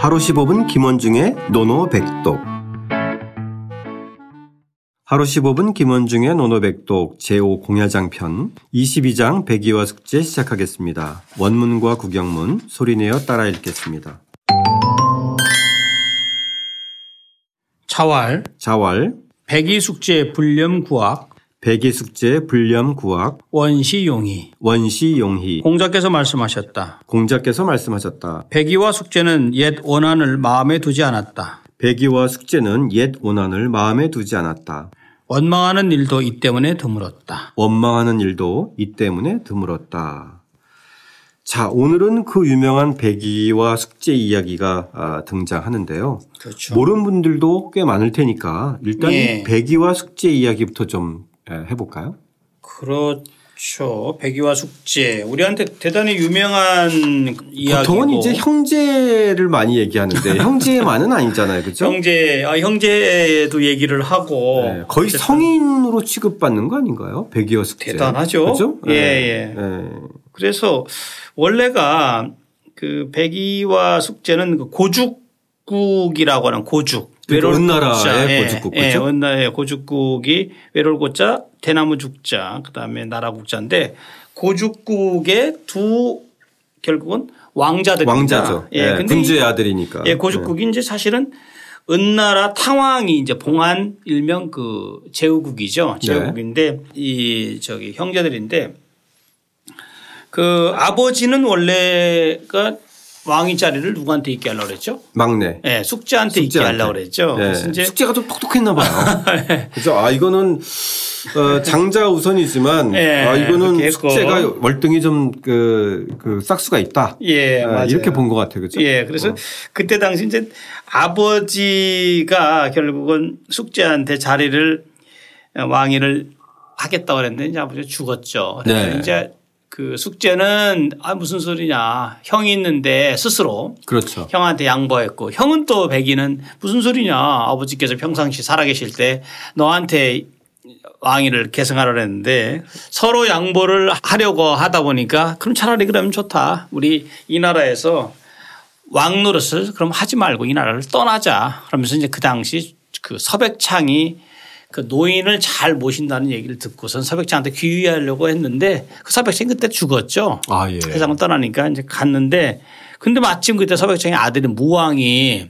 하루 15분 김원중의 노노백독 하루 15분 김원중의 노노백독 제5공야장 편 22장 백이와 숙제 시작하겠습니다. 원문과 구경문 소리내어 따라 읽겠습니다. 차왈 자왈 백이 숙제 불렴구학 백이숙제 불렴구학 원시용이 원시용희 공자께서 말씀하셨다. 공자께서 말씀하셨다. 백이와 숙제는 옛 원한을 마음에 두지 않았다. 백이와 숙제는 옛 원한을 마음에 두지 않았다. 원망하는 일도 이 때문에 드물었다. 원망하는 일도 이 때문에 드물었다. 자, 오늘은 그 유명한 백이와 숙제 이야기가 아, 등장하는데요. 그렇죠. 모르는 분들도 꽤 많을 테니까 일단 예. 이 백이와 숙제 이야기부터 좀 예, 해볼까요? 그렇죠. 백이와 숙제 우리한테 대단히 유명한 이야기고 보통은 이제 형제를 많이 얘기하는데 형제만은 아니잖아요, 그렇죠? 형제 아, 형제도 얘기를 하고 네, 거의 어쨌든 성인으로 취급받는 거 아닌가요? 백이와 숙제. 대단하죠. 그렇죠? 예, 네. 예. 네. 그래서 원래가 그 백이와 숙제는 그 고죽국이라고 하는 고죽. 그러니까 외로울 은나라의. 예, 고죽국, 예, 그죠? 은나라의 고죽국이 외로울 고자, 대나무 죽자, 그다음에 나라 국자인데 고죽국의 두 결국은 왕자들입니다. 왕자죠. 예, 네, 근데 군주의 이- 아들이니까. 예, 고죽국이 이제 사실은 은나라 탕왕이 이제 봉한 일명 그 제후국이죠. 네. 제후국인데 이 저기 형제들인데 그 아버지는 원래가 왕위 자리를 누구한테 있게 하려고 그랬죠? 막내. 예, 숙제한테 있게 숙제한테. 하려고 그랬죠. 네. 그래서 이제 숙제가 좀 똑똑했나 봐요. 그죠? 아, 이거는 어, 장자 우선이지만 예, 아, 이거는. 숙제가 월등히 좀 그, 그 싹수가 있다. 예, 아, 맞아요. 이렇게 본 것 같아요. 그죠? 예, 그래서 그때 당시 이제 아버지가 결국은 숙제한테 자리를 어, 왕위를 하겠다고 그랬는데 이제 아버지가 죽었죠. 그래서 네. 이제 그 숙제는 아 무슨 소리냐 형이 있는데 스스로 그렇죠. 형한테 양보했고 형은 또 백이는 무슨 소리냐 아버지께서 평상시 살아계실 때 너한테 왕위를 계승하라 했는데 서로 양보를 하려고 하다 보니까 그럼 차라리 그러면 좋다. 우리 이 나라에서 왕 노릇을 그럼 하지 말고 이 나라를 떠나자. 그러면서 이제 그 당시 그 서백창이 그 노인을 잘 모신다는 얘기를 듣고선 서백창한테 귀의하려고 했는데 그 서백창이 그때 죽었죠. 아, 예. 세상을 떠나니까 이제 갔는데 근데 마침 그때 서백창의 아들이 무왕이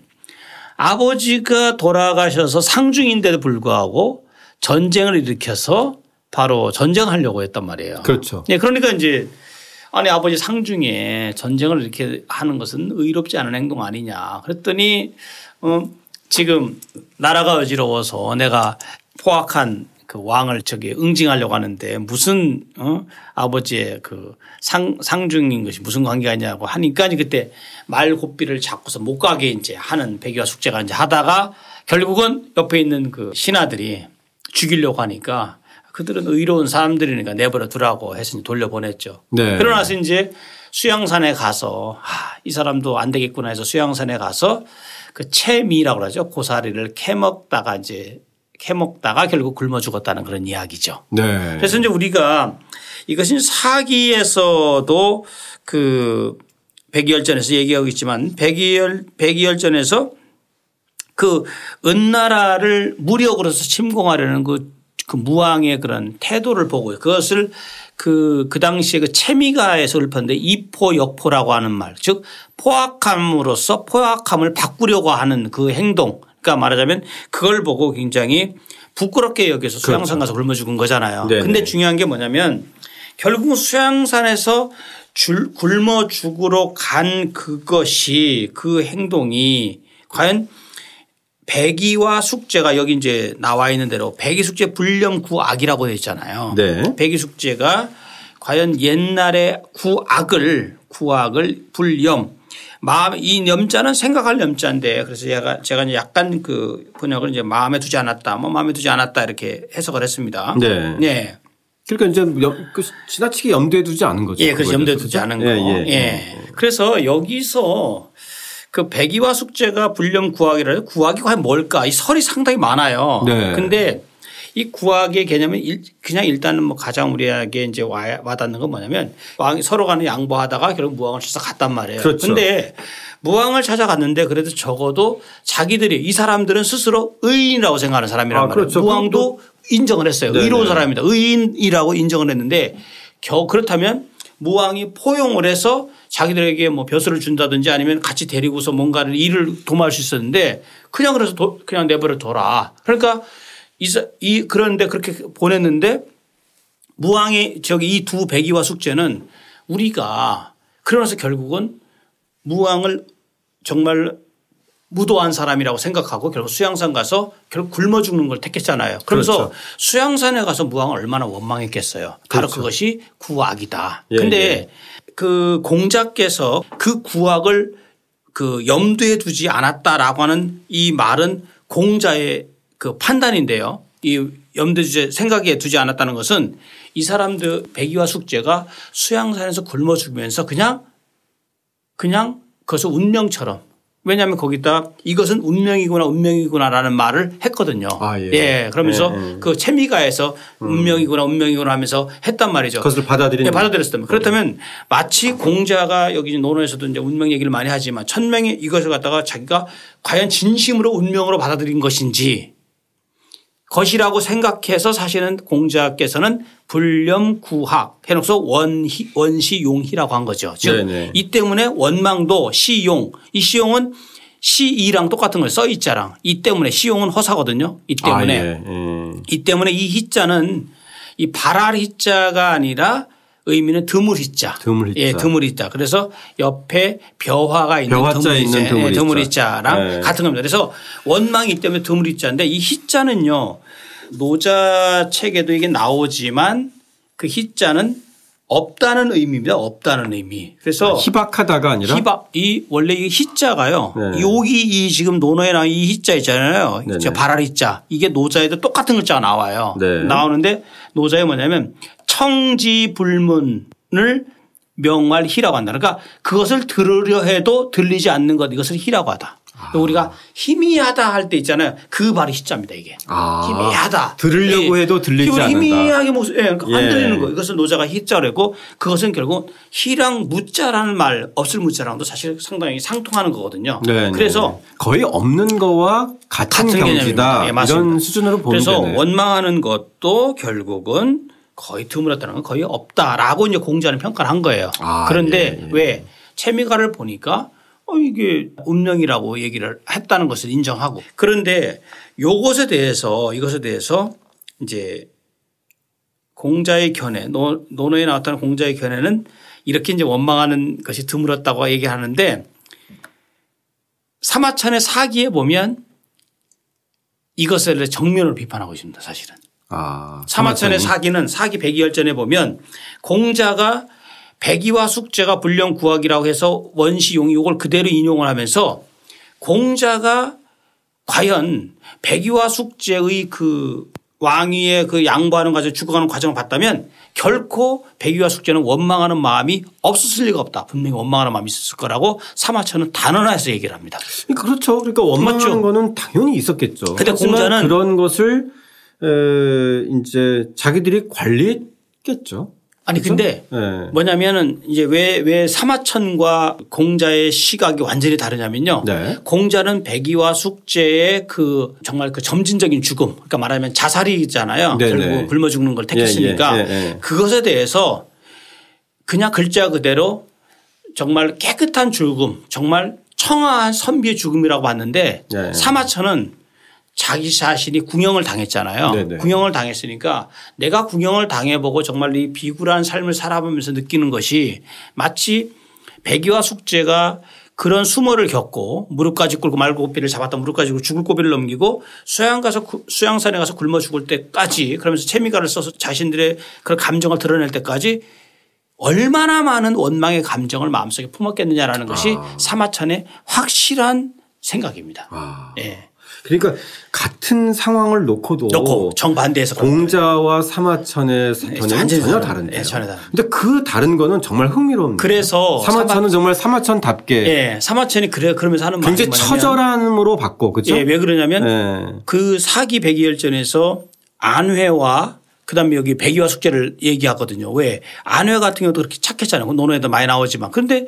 아버지가 돌아가셔서 상중인데도 불구하고 전쟁을 일으켜서 바로 전쟁하려고 했단 말이에요. 그렇죠. 예, 그러니까 이제 아니 아버지 상중에 전쟁을 이렇게 하는 것은 의롭지 않은 행동 아니냐. 그랬더니 어 지금 나라가 어지러워서 내가 포악한 그 왕을 저기 응징하려고 하는데 무슨 어 아버지의 그 상 상중인 것이 무슨 관계가 있냐고 하니까 이제 그때 말고삐를 잡고서 못 가게 이제 하는 백이와 숙제가 이제 하다가 결국은 옆에 있는 그 신하들이 죽이려고 하니까 그들은 의로운 사람들이니까 내버려 두라고 해서 돌려보냈죠. 네. 그러나서 이제 수양산에 가서 아, 이 사람도 안 되겠구나 해서 수양산에 가서 그 채미라고 그러죠. 고사리를 캐먹다가 이제 캐먹다가 결국 굶어 죽었다는 그런 이야기죠. 네. 그래서 이제 우리가 이것은 사기에서도 그 백이열전에서 얘기하고 있지만 백이열 백이열전에서 그 은나라를 무력으로서 침공하려는 그, 그 무왕의 그런 태도를 보고 그것을 그, 그 당시에 그 채미가에서 읊었는데 이포 역포라고 하는 말 즉 포악함으로써 포악함을 바꾸려고 하는 그 행동 그러니까 말하자면 그걸 보고 굉장히 부끄럽게 여기서 수양산 가서 굶어 죽은 거잖아요. 네네. 근데 중요한 게 뭐냐면 결국 수양산에서 줄, 굶어 죽으러 간 그것이 그 행동이 과연 백이와 숙제가 여기 이제 나와 있는 대로 백이 숙제 불렴 구악이라고 되어 있잖아요. 네. 백이 숙제가 과연 옛날의 구악을 구악을 불렴 마음 이 염자는 생각할 염자인데 그래서 제가 제가 이제 약간 그 번역을 이제 마음에 두지 않았다 뭐 마음에 두지 않았다 이렇게 해석을 했습니다. 네. 네. 그러니까 이제 염, 그 지나치게 염두에 두지 않은 거죠. 예, 그래서 염두에. 두지 않은 거. 예, 예, 예. 그래서 여기서 그 백이와 숙제가 구학이라 해서 구학이 과연 뭘까? 이 설이 상당히 많아요. 네. 근데 이 구학의 개념은 일- 그냥 일단은 뭐 가장 우리에게 이제 와- 와닿는 건 뭐냐면 왕이 서로 간에 양보하다가 결국 무왕을 쳐서 갔단 말이에요. 그렇죠. 근데 무왕을 찾아갔는데 그래도 적어도 자기들이 이 사람들은 스스로 의인이라고 생각하는 사람이란 아, 말이에요. 그렇죠. 무왕도 인정을 했어요. 네네. 의로운 사람이다. 의인이라고 인정을 했는데 겨 그렇다면 무왕이 포용을 해서 자기들에게 뭐 벼슬을 준다든지 아니면 같이 데리고서 뭔가를 일을 도모할 수 있었는데 그냥 그래서 도- 그냥 내버려 둬라. 그러니까 이, 그런데 그렇게 보냈는데 무왕이 저기 이 두 백이와 숙제는 우리가 그러면서 결국은 무왕을 정말 무도한 사람이라고 생각하고 결국 수양산 가서 결국 굶어 죽는 걸 택했잖아요. 그러면서 그렇죠. 수양산에 가서 무왕을 얼마나 원망했겠어요. 바로 그렇죠. 그것이 구악이다. 예, 근데 예. 그 공자께서 그 구악을 그 염두에 두지 않았다라고 하는 이 말은 공자의 그 판단인데요. 이 염두에 두지 생각에 두지 않았다는 것은 이 사람들 백이와 숙제가 수양산에서 굶어 죽으면서 그냥 그냥 그것을 운명처럼 왜냐하면 거기다 이것은 운명이구나 운명이구나라는 말을 했거든요. 아, 예. 그러면서 예, 예. 그 채미가에서 운명이구나 운명이구나 하면서 했단 말이죠. 그것을 받아들이는 네, 받아들였다면 그렇다면 마치 공자가 여기 논어에서도 이제 운명 얘기를 많이 하지만 천명이 이것을 갖다가 자기가 과연 진심으로 운명으로 받아들인 것인지 것이라고 생각해서 사실은 공자께서는 불렴구학 해놓고서 원희, 원시용희라고 한 거죠. 즉 네네. 이 때문에 원망도 시용 이 시용은 시이랑 똑같은 걸 써있자랑 이 때문에 시용은 허사거든요. 이 때문에 아, 예. 예. 이 때문에 이 희자는 이 발할 희자가 아니라 의미는 드물 희자. 드물 희자. 예, 드물 희자. 그래서 옆에 벼화가 있는 벼화자 드물 있는 희자. 드물 예, 드물 희자. 희자랑 네. 같은 겁니다. 그래서 원망이 때문에 드물 희자인데 이 희자는요 노자 책에도 이게 나오지만 그 희자는 없다는 의미입니다. 없다는 의미. 그래서 희박하다가 아니라 희박 이 원래 이 희자가요. 네네. 여기 이 지금 논어에 나온 이 희자 있잖아요. 네네. 저 발할 희자 이게 노자에도 똑같은 글자가 나와요. 네. 나오는데 노자에 뭐냐면 청지불문을 명말 희라고 한다. 그러니까 그것을 들으려 해도 들리지 않는 것 이것을 희라고 하다. 우리가 희미하다 할 때 있잖아요. 그 발이 희자입니다 이게. 아. 희미하다. 들으려고 해도 들리지 않는다. 희미하게 모습, 예, 그러니까 안 예. 들리는 거. 이것을 노자가 희자라고 그것은 결국 희랑 무자라는 말 없을 무자랑도 사실 상당히 상통하는 거거든요. 네, 그래서 네. 거의 없는 거와 같은, 같은 경지다. 예. 이런 수준으로 보면 그래서 되네. 원망하는 것도 결국은 거의 드물었다는 건 거의 없다라고 이제 공자는 평가를 한 거예요. 아, 그런데 예, 예. 왜 채미가를 보니까 어 이게 운명이라고 얘기를 했다는 것을 인정하고 그런데 요것에 대해서 이것에 대해서 이제 공자의 견해 노- 논어에 나왔다는 공자의 견해는 이렇게 이제 원망하는 것이 드물었다고 얘기하는데 사마천의 사기에 보면 이것을 정면으로 비판하고 있습니다 사실은. 아, 사마천의 사기는 사기 백이열전에 보면 공자가 백이와 숙제가 불령 구학이라고 해서 원시용이 이걸 그대로 인용을 하면서 공자가 과연 백이와 숙제의 그 왕위의 그 양보하는 과정 죽어가는 과정을 봤다면 결코 백이와 숙제는 원망하는 마음이 없었을 리가 없다. 분명히 원망하는 마음이 있었을 거라고 사마천은 단언해서 얘기를 합니다. 그러니까 그렇죠. 그러니까 원망하는 맞죠. 거는 당연히 있었겠죠. 근데 공자는 그런 것을 에, 이제 자기들이 관리했겠죠. 아니 그렇죠? 근데 네. 뭐냐면은 이제 왜, 왜 사마천과 공자의 시각이 완전히 다르냐면요. 네. 공자는 백이와 숙제의 그 정말 그 점진적인 죽음 그러니까 말하면 자살이잖아요. 네네. 결국 굶어 죽는 걸 택했으니까 예, 예, 예, 예. 그것에 대해서 그냥 글자 그대로 정말 깨끗한 죽음 정말 청아한 선비의 죽음이라고 봤는데 네. 사마천은 자기 자신이 궁형을 당했잖아요. 네네. 궁형을 당했으니까 내가 궁형을 당해보고 정말 이 비굴한 삶을 살아보면서 느끼는 것이 마치 백이와 숙제가 그런 수모를 겪고 무릎까지 꿇고 말고비를 잡았다 무릎까지 꿇고 죽을 고비를 넘기고 수양 가서 구- 수양산에 가서 굶어 죽을 때까지 그러면서 채미가를 써서 자신들의 그런 감정을 드러낼 때까지 얼마나 많은 원망의 감정을 마음속에 품었겠느냐라는 것이 사마천의 확실한 생각입니다. 아. 예. 그러니까 같은 상황을 놓고도 놓고 거예요. 공자와 사마천의 견해는 완전히 전혀 다른- 다른데요. 네, 전혀 다릅니다. 근데 그 다른 거는 정말 흥미롭네요. 그래서 사마천은 정말 사마천답게 예, 사마천이 그래 그러면서 하는 말이 굉장히 처절함으로 받고 그죠? 예, 왜 그러냐면 예. 그 사기 백이열전에서 안회와 그다음에 여기 백이와 숙제를 얘기하거든요. 왜 안회 같은 경우도 그렇게 착했잖아요. 논어에도 많이 나오지만 그런데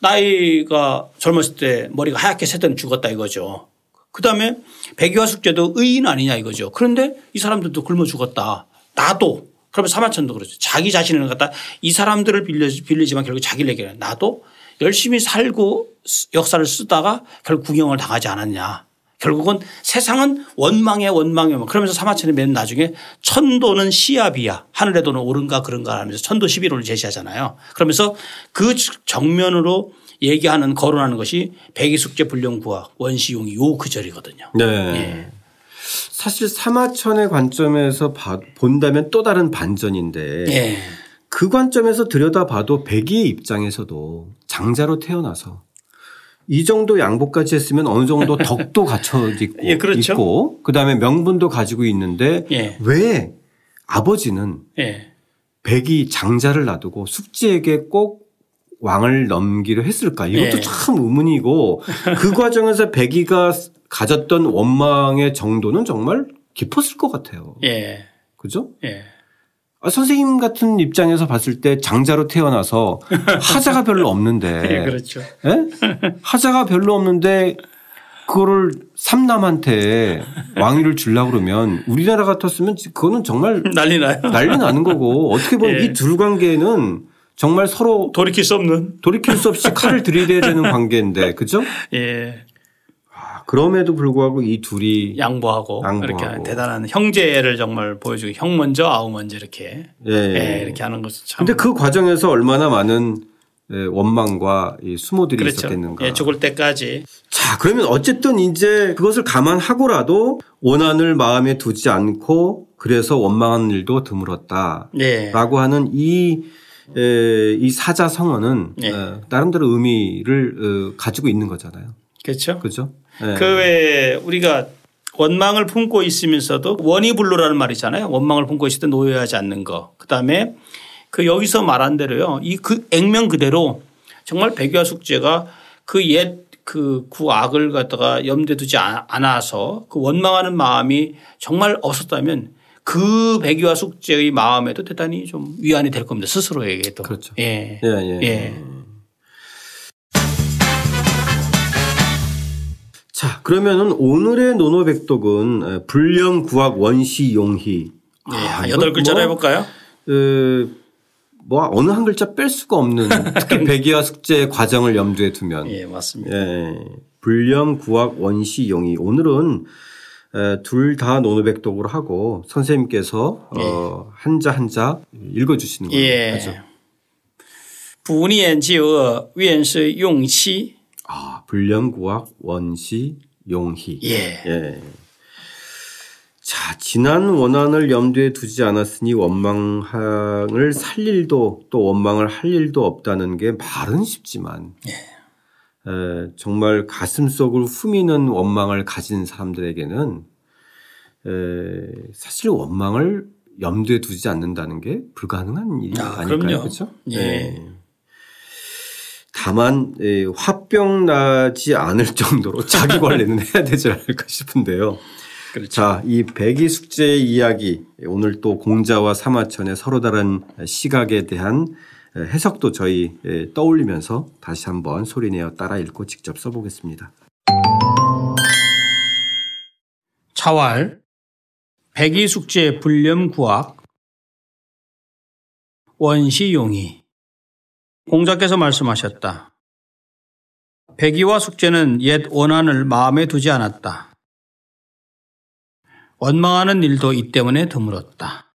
나이가 젊었을 때 머리가 하얗게 새더니 죽었다 이거죠. 그 다음에 백의와 숙제도 의인 아니냐 이거죠. 그런데 이 사람들도 굶어 죽었다. 나도. 그러면 사마천도 그렇죠. 자기 자신을 갖다 이 사람들을 빌려, 빌리지만 결국 자기를 얘기해. 나도 열심히 살고 역사를 쓰다가 결국 구경을 당하지 않았냐. 결국은 세상은 원망의 원망이 그러면서 사마천이 맨 나중에 천도는 시야비야 하늘에도는 옳은가 그런가 하면서 천도 11호를 제시하잖아요. 그러면서 그 정면으로 얘기하는 거론하는 것이 백이숙제 불령구와 원시용이 요 그절이거든요. 네. 예. 사실 사마천의 관점에서 본다면 또 다른 반전인데 예. 그 관점에서 들여다봐도 백이의 입장에서도 장자로 태어나서 이 정도 양복까지 했으면 어느 정도 덕도 갖춰 있고, 예, 그렇죠. 있고 그다음에 명분도 가지고 있는데 예. 왜 아버지는 예. 백이 장자를 놔두고 숙지에게 꼭 왕을 넘기려 했을까? 이것도 예. 참 의문이고 그 과정에서 백이가 가졌던 원망의 정도는 정말 깊었을 것 같아요. 예. 그죠? 예. 아, 선생님 같은 입장에서 봤을 때 장자로 태어나서 하자가 별로 없는데. 네, 그렇죠. 예? 하자가 별로 없는데 그거를 삼남한테 왕위를 주려고 그러면 우리나라 같았으면 그거는 정말 난리 나요. 난리 나는 거고 어떻게 보면 예. 이둘 관계는 정말 서로 돌이킬 수 없는 돌이킬 수 없이 칼을 들이대야 되는 관계인데 그죠? 예. 그럼에도 불구하고 이 둘이 양보하고, 양보하고. 이렇게 대단한 형제를 정말 보여주고 형 먼저 아우 먼저 이렇게 예. 예, 이렇게 하는 것은 참. 근데 그 과정에서 얼마나 많은 예, 원망과 이 수모들이 그렇죠. 있었겠는가. 예, 죽을 때까지. 자, 그러면 어쨌든 이제 그것을 감안하고라도 원한을 마음에 두지 않고 그래서 원망하는 일도 드물었다. 네. 라고 하는 이, 에, 이 사자 성어는 네. 에, 나름대로 의미를 어, 가지고 있는 거잖아요. 그렇죠. 그렇죠. 네. 그외 우리가 원망을 품고 있으면서도 원이불로라는 말이잖아요. 원망을 품고 있을 때 노여하지 않는 거. 그다음에 그 여기서 말한 대로요. 이 그 액면 그대로 정말 백유아 숙제가 그 옛 그 구악을 갖다가 염두에 두지 않아서 그 원망하는 마음이 정말 없었다면 그 백유아 숙제의 마음에도 대단히 좀 위안이 될 겁니다. 스스로에게도. 그렇죠. 예. 예, 예. 예. 자, 그러면은 오늘의 노노백독은 불령 구학 원시 용희. 네, 아, 여덟 글자로 뭐, 해볼까요? 그, 뭐 어느 한 글자 뺄 수가 없는 특히 백이와 숙제 과정을 염두에 두면. 예, 맞습니다. 예. 불령 구학 원시 용희. 오늘은 둘 다 노노백독으로 하고 선생님께서 예. 어, 한자 한자 읽어주시는 거죠. 예. 분연지어院是用치 아, 불량구학 원시 용희. 예. 예. 자, 지난 원한을 염두에 두지 않았으니 원망을 살 일도 또 원망을 할 일도 없다는 게 말은 쉽지만 예. 에, 정말 가슴 속을 후미는 원망을 가진 사람들에게는 에, 사실 원망을 염두에 두지 않는다는 게 불가능한 일이 아, 닐까요 그렇죠? 예. 예. 다만 화병 나지 않을 정도로 자기 관리는 해야 되지 않을까 싶은데요. 그렇죠. 자, 이 백이 숙제 이야기 오늘 또 공자와 사마천의 서로 다른 시각에 대한 해석도 저희 떠올리면서 다시 한번 소리내어 따라 읽고 직접 써보겠습니다. 차왈 백이 숙제 불렴 구학 원시용이 공자께서 말씀하셨다. 백의와 숙제는 옛 원한을 마음에 두지 않았다. 원망하는 일도 이 때문에 드물었다.